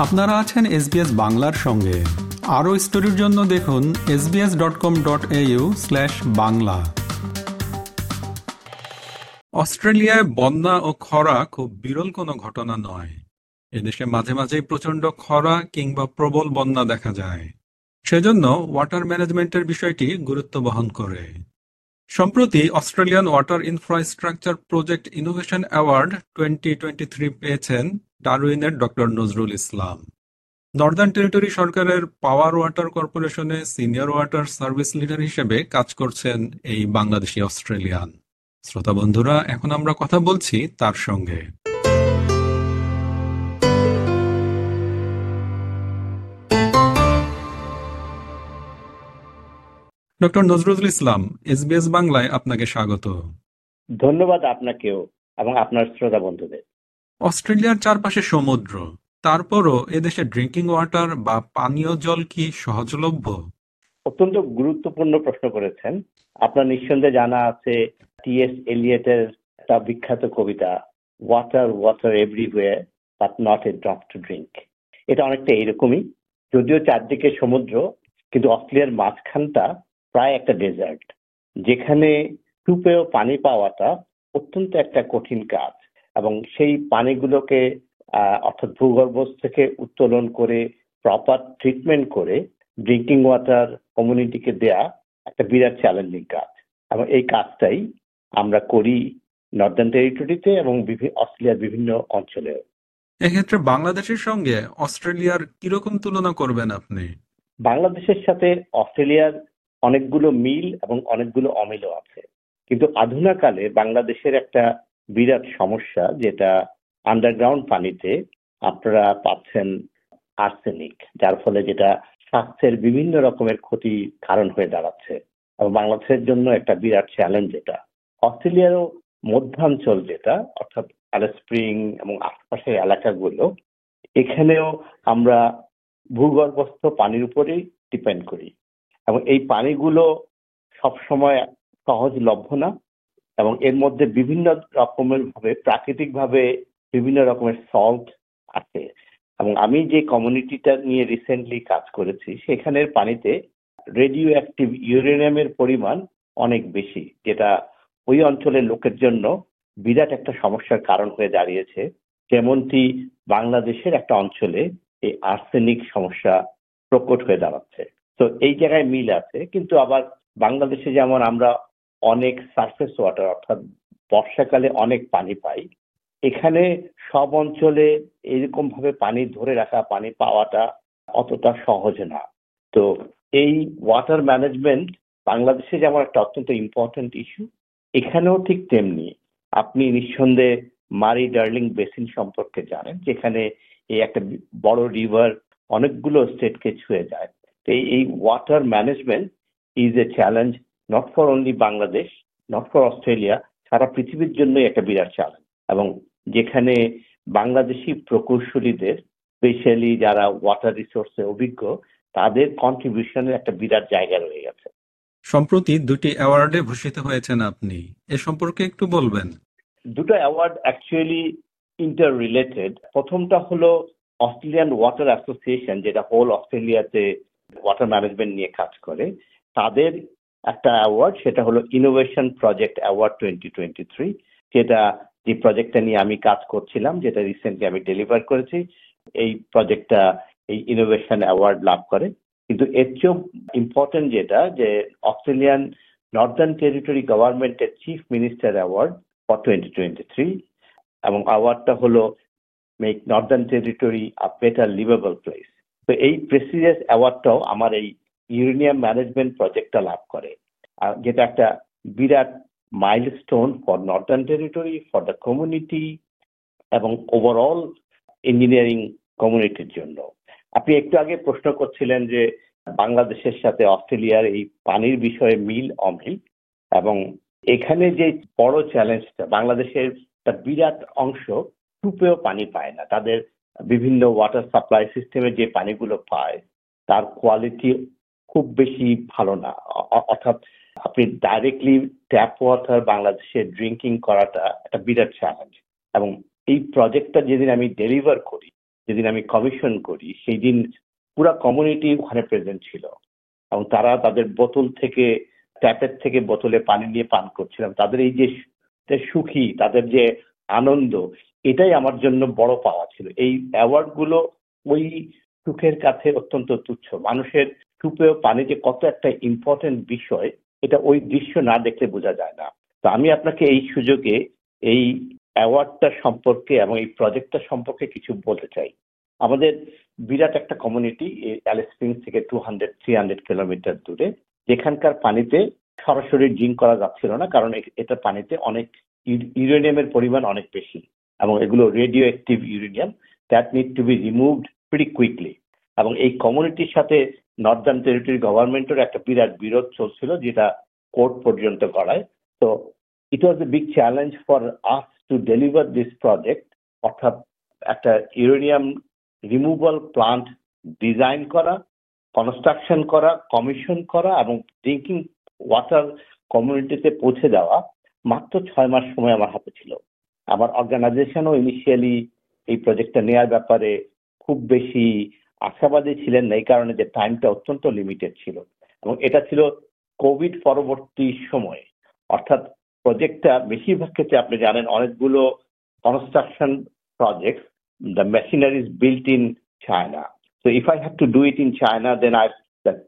আপনারা আছেন এসবিএস বাংলার সঙ্গে। আরও স্টোরির জন্য দেখুন SBS dot com dot au slash Bangla. অস্ট্রেলিয়ায় বন্যা ও খরা খুব বিরল কোনো ঘটনা নয়। এদেশে মাঝে মাঝেই প্রচণ্ড খরা কিংবা প্রবল বন্যা দেখা যায়। সেজন্য ওয়াটার ম্যানেজমেন্টের বিষয়টি গুরুত্ব বহন করে। সম্প্রতি Australian water infrastructure project innovation award twenty twenty three পেয়েছেন ডারউইনের doctor Nazrul Islam. Northern territory সরকারের পাওয়ার ওয়াটার কর্পোরেশনে সিনিয়র ওয়াটার সার্ভিস লিডার হিসেবে কাজ করছেন এই বাংলাদেশি অস্ট্রেলিয়ান। শ্রোতা বন্ধুরা, এখন আমরা কথা বলছি তার সঙ্গে। ডক্টর নজরুল ইসলাম এসবিএস বাংলায় আপনাকে স্বাগত। ধন্যবাদ আপনাকেও এবং আপনার শ্রোতা বন্ধুদের। অস্ট্রেলিয়ার চারপাশে সমুদ্র তারপরও এদেশে ড্রিঙ্কিং ওয়াটার বা পানীয় জল কি সহজলভ্য? অত্যন্ত গুরুত্বপূর্ণ প্রশ্ন করেছেন। আপনার নিঃসন্দেহে জানা আছে টি এস এলিয়েটের একটা বিখ্যাত কবিতা water water everywhere but not a drop to drink এটা অনেকটা এইরকমই যদিও চারদিকে সমুদ্র কিন্তু অস্ট্রেলিয়ার মাঝখানটা প্রায় একটা ডেজার্ট যেখানে টুপেও পানি পাওয়াটা অত্যন্ত একটা কঠিন কাজ এবং সেই পানিগুলোকে অর্থাৎ ভূগর্ভস্থ থেকে উত্তোলন করে প্রপার ট্রিটমেন্ট করে ড্রিঙ্কিং ওয়াটার কমিউনিটিকে দেয়া একটা বিরাট চ্যালেঞ্জিং কাজ। এবং এই কাজটাই আমরা করি নর্দার্ন টেরিটরিতে এবং অস্ট্রেলিয়ার বিভিন্ন অঞ্চলে এক্ষেত্রে বাংলাদেশের সঙ্গে অস্ট্রেলিয়ার কীরকম তুলনা করবেন আপনি? বাংলাদেশের সাথে অস্ট্রেলিয়ার অনেকগুলো মিল এবং অনেকগুলো অমিলও আছে। কিন্তু আধুনাকালে বাংলাদেশের একটা বিরাট সমস্যা, যেটা আন্ডারগ্রাউন্ড পানিতে আপনারা পাচ্ছেন আর্সেনিক যার ফলে যেটা স্বাস্থ্যের বিভিন্ন রকমের ক্ষতি কারণ হয়ে দাঁড়াচ্ছে। এবং বাংলাদেশের জন্য একটা বিরাট চ্যালেঞ্জ এটা। অস্ট্রেলিয়ারও মধ্যাঞ্চল যেটা, অর্থাৎ স্প্রিং এবং আশপাশের এলাকাগুলো, এখানেও আমরা ভূগর্ভস্থ পানির উপরেই ডিপেন্ড করি। এবং এই পানিগুলো সবসময় সহজলভ্য না এবং এর মধ্যে বিভিন্ন রকমের ভাবে, প্রাকৃতিকভাবে বিভিন্ন রকমের সল্ট আছে। এবং আমি যে কমিউনিটিটা নিয়ে রিসেন্টলি কাজ করেছি, সেখানের পানিতে রেডিও অ্যাক্টিভ ইউরেনিয়ামের পরিমাণ অনেক বেশি, যেটা ওই অঞ্চলের লোকের জন্য বিরাট একটা সমস্যার কারণ হয়ে দাঁড়িয়েছে। যেমনটি বাংলাদেশের একটা অঞ্চলে এই আর্সেনিক সমস্যা প্রকট হয়ে দাঁড়াচ্ছে। তো এই জায়গায় মিল আছে, কিন্তু আবার বাংলাদেশে যেমন আমরা অনেক সারফেস ওয়াটার অর্থাৎ বর্ষাকালে অনেক পানি পাই, এখানে সব অঞ্চলে এরকম ভাবে পানি ধরে রাখা, পানি পাওয়াটা অতটা সহজ না। তো এই ওয়াটার ম্যানেজমেন্ট বাংলাদেশে যেমন একটা অত্যন্ত ইম্পর্টেন্ট ইস্যু এখানেও ঠিক তেমনি। আপনি নিঃসন্দেহে মারি ডার্লিং বেসিন সম্পর্কে জানেন, যেখানে এই একটা বড় রিভার অনেকগুলো স্টেটকে ছুঁয়ে যায়। তো এই water management is a challenge not for only Bangladesh not for Australia সারা পৃথিবীর জন্যই একটা বিরাট চ্যালেঞ্জ এবং যেখানে বাংলাদেশি প্রকৌশলীদের স্পেশালি যারা ওয়াটার রিসোর্সে অভিজ্ঞ তাদের কন্ট্রিবিউশনের একটা বিরাট জায়গা রয়ে গেছে। সম্প্রতি দুটি অ্যাওয়ার্ডে ভূষিত হয়েছেন আপনি। এ সম্পর্কে একটু বলবেন। দুটো অ্যাওয়ার্ড অ্যাকচুয়ালি ইন্টার রিলেটেড প্রথমটা হলো অস্ট্রেলিয়ান ওয়াটার অ্যাসোসিয়েশন যেটা হোল অস্ট্রেলিয়াতে ওয়াটার ম্যানেজমেন্ট নিয়ে কাজ করে, তাদের একটা অ্যাওয়ার্ড সেটা হলো innovation project award twenty twenty three যেটা যে প্রজেক্টটা নিয়ে আমি কাজ করছিলাম, যেটা রিসেন্টলি আমি ডেলিভার করেছি, এই প্রজেক্টটা এই ইনোভেশন অ্যাওয়ার্ড লাভ করে। কিন্তু এর চেয়েও ইম্পর্টেন্ট যেটা, যে অস্ট্রেলিয়ান নর্দার্ন টেরিটরি গভর্নমেন্টের chief minister award for twenty twenty three এবং অ্যাওয়ার্ডটা হলো make northern territory a better liveable place তো এই প্রেসিডিয়াস অ্যাওয়ার্ডটাও আমার এই ইউরেনিয়াম ম্যানেজমেন্ট প্রজেক্টটা লাভ করে। যেটা একটা বিরাট milestone for northern territory for the community এবং ওভারঅল ইঞ্জিনিয়ারিং কমিউনিটির জন্য। আপনি একটু আগে প্রশ্ন করছিলেন যে বাংলাদেশের সাথে অস্ট্রেলিয়ার এই পানির বিষয়ে মিল, অমিল এবং এখানে যে বড় চ্যালেঞ্জটা বাংলাদেশের একটা বিরাট অংশ টুপেও পানি পায় না। তাদের বিভিন্ন ওয়াটার সাপ্লাই সিস্টেমে যে পানিগুলো পায়, তার কোয়ালিটি খুব বেশি ভালো না। অর্থাৎ আপনি ডাইরেক্টলি ট্যাপ ওয়াটার বাংলাদেশে ড্রিঙ্কিং করাটা একটা বিরাট চ্যালেঞ্জ এবং এই প্রজেক্টটা যেদিন আমি ডেলিভার করি, যেদিন আমি কমিশন করি সেই দিন পুরা কমিউনিটি ওখানে প্রেজেন্ট ছিল। এবং তারা তাদের বোতল থেকে ট্যাপের থেকে বোতলে পানি নিয়ে পান করছিলাম। তাদের এই যে সুখী, তাদের যে আনন্দ এটাই আমার জন্য বড় পাওয়া ছিল। এই অ্যাওয়ার্ডগুলো ওই সুখের কাছে অত্যন্ত তুচ্ছ। মানুষের সুপেয় পানি যে কত একটা ইম্পর্টেন্ট বিষয়, এটা ওই দৃশ্য না দেখলে বোঝা যায় না। তো আমি আপনাকে এই সুযোগে এই অ্যাওয়ার্ডটা সম্পর্কে এবং এই প্রজেক্টটা সম্পর্কে কিছু বলতে চাই। আমাদের বিরাট একটা কমিউনিটি অ্যালিস স্প্রিংস থেকে two hundred three hundred kilometre দূরে। যেখানকার পানিতে সরাসরি ড্রিঙ্ক করা যাচ্ছিল না, কারণ এটা পানিতে অনেক ইউরেনিয়ামের পরিমাণ অনেক বেশি। এবং এগুলো radioactive uranium that need to be removed pretty quickly এবং এই কমিউনিটির সাথে নর্দার্ন টেরিটরি গভর্নমেন্টের একটা বিরাট বিরোধ চলছিল যেটা কোর্ট পর্যন্ত গড়ায়। তো it was a big challenge for us to deliver this project অর্থাৎ একটা ইউরেনিয়াম রিমুভাল প্লান্ট ডিজাইন করা কনস্ট্রাকশন করা কমিশন করা এবং ড্রিঙ্কিং ওয়াটার কমিউনিটিতে পৌঁছে দেওয়া মাত্র ছয় মাস সময় আমার হাতে ছিল। আমার অর্গানাইজেশনও ইনিশিয়ালি এই প্রজেক্টটা নেওয়ার ব্যাপারে খুব বেশি আশাবাদী ছিলেন না এই কারণে যে টাইমটা অত্যন্ত লিমিটেড ছিল এবং এটা ছিল কোভিড পরবর্তী সময়ে অর্থাৎ প্রজেক্টটা বেশিরভাগ ক্ষেত্রে আপনি জানেন অনেকগুলো construction project the machineries is in China. So if I had to do it in China, then I that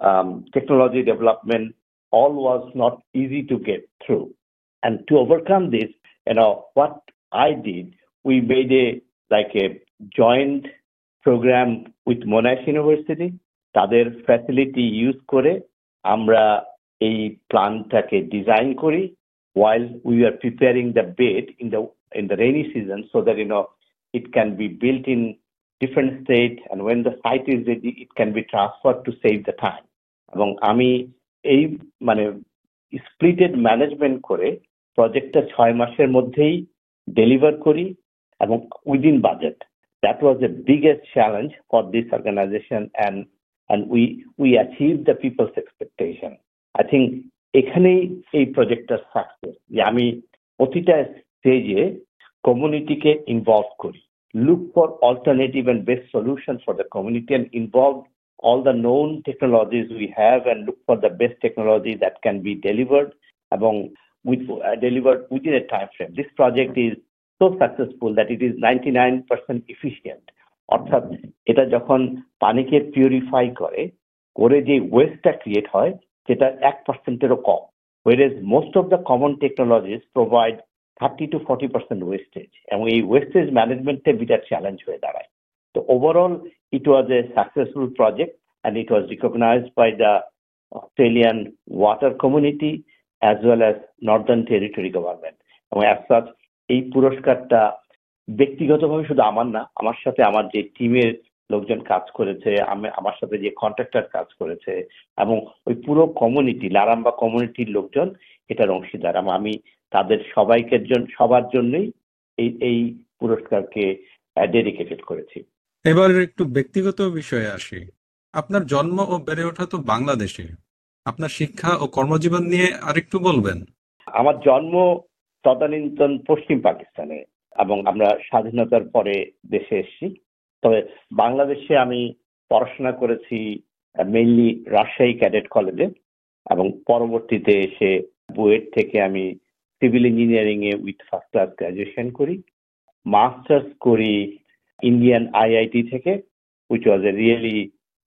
um, technology development, all was not easy to get through. And to overcome this, you know, what I did, we made a like a joint program with Monash University. তাদের facility use করে আমরা এই প্ল্যানটাকে design করি while we are preparing the bed in the in the rainy season so that you know it can be built in different state and when the site is ready it can be transferred to save the time এবং আমি এই মানে splitted management করে প্রজেক্টটা ছয় মাসের মধ্যেই deliver করি এবং within budget that was the biggest challenge for this organisation and and we we achieve the people's expectation I think এখানেই এই প্রজেক্টটার সাকসেস যে আমি প্রতিটা স্টেজে কমিউনিটিকে ইনভলভ করি। Look for alternative and best solution for the community and involve all the known technologies we have and look for the best technology that can be delivered among with uh, delivered within a time frame. This project is so successful that it is 99% efficient. অর্থাৎ এটা যখন পানিকে purify করে করে যে ওয়েস্টটা create হয় সেটা এক পার্সেন্টেরও কম whereas most of the common technologies provide 30 to 40 percent wastage এবং এই ওয়েস্টেজ ম্যানেজমেন্টে বিরাট চ্যালেঞ্জ হয়ে দাঁড়ায় তো overall it was a successful project and it was recognized by the Australian water community as well as northern territory government এবং as such, এই পুরস্কারটা ব্যক্তিগতভাবে শুধু আমার না, আমার সাথে আমার যে টিমের লোকজন কাজ করেছে, আমি, আমার সাথে যে কন্ট্রাক্টর কাজ করেছে, এবং ওই পুরো কমিউনিটি লারাম্বা কমিউনিটির লোকজন এটার অংশীদার। এবং আমি তাদের সবাইকে সবার জন্যই এই এই পুরস্কারকে ডেডিকেটেড করেছি। এবার একটু ব্যক্তিগত বিষয়ে আসি। আপনার জন্ম ও বেড়ে ওঠা তো বাংলাদেশে। আপনার শিক্ষা ও কর্মজীবন নিয়ে আরেকটু বলবেন। আমার জন্ম তদানীন্তন পশ্চিম পাকিস্তানে এবং আমরা স্বাধীনতার পরে দেশে এসেছি। তবে বাংলাদেশে আমি পড়াশোনা করেছি মেইনলি রাজশাহী ক্যাডেট কলেজে এবং পরবর্তীতে এসে বুয়েট থেকে আমি সিভিল ইঞ্জিনিয়ারিং এ উইথ ফার্স্ট ক্লাস গ্রাজুয়েশন করি। মাস্টার্স করি ইন্ডিয়ান আইআইটি থেকে which was a really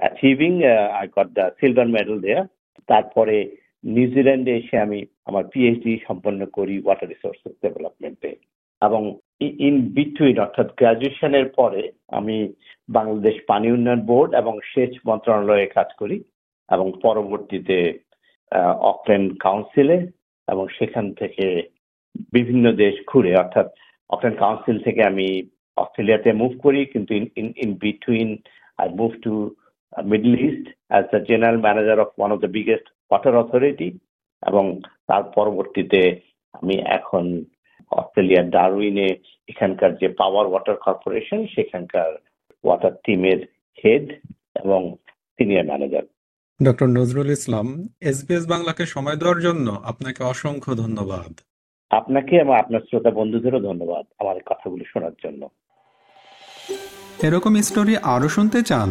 achieving I got the silver medal there তারপরে নিউজিল্যান্ডে এসে আমি আমার পিএইচডি সম্পন্ন করি ওয়াটার রিসোর্সেস ডেভেলপমেন্টে এবং ইন বিটুইন অর্থাৎ গ্রাজুয়েশনের পরে আমি বাংলাদেশ পানি উন্নয়ন বোর্ড এবং সেচ মন্ত্রণালয়ে কাজ করি এবং পরবর্তীতে অকল্যান্ড কাউন্সিলে এবং সেখান থেকে বিভিন্ন দেশ ঘুরে, অর্থাৎ অকল্যান্ড কাউন্সিল থেকে আমি অস্ট্রেলিয়াতে মুভ করি, কিন্তু in in between I move to Middle East as the general manager of one of the biggest water authority এবং তার পরবর্তীতে আমি এখন অস্ট্রেলিয়ার ডারউইনে এখানকার যে পাওয়ার ওয়াটার কর্পোরেশন সেখানকার ওয়াটার টিমের হেড এবং senior manager. Doctor Nazrul Islam SBS বাংলাকে সময় দেওয়ার জন্য আপনাকে অসংখ্য ধন্যবাদ। আপনাকে এবং আপনার শ্রোতা বন্ধুদেরও ধন্যবাদ আমার কথাগুলো শোনার জন্য। এরকম স্টোরি আরও শুনতে চান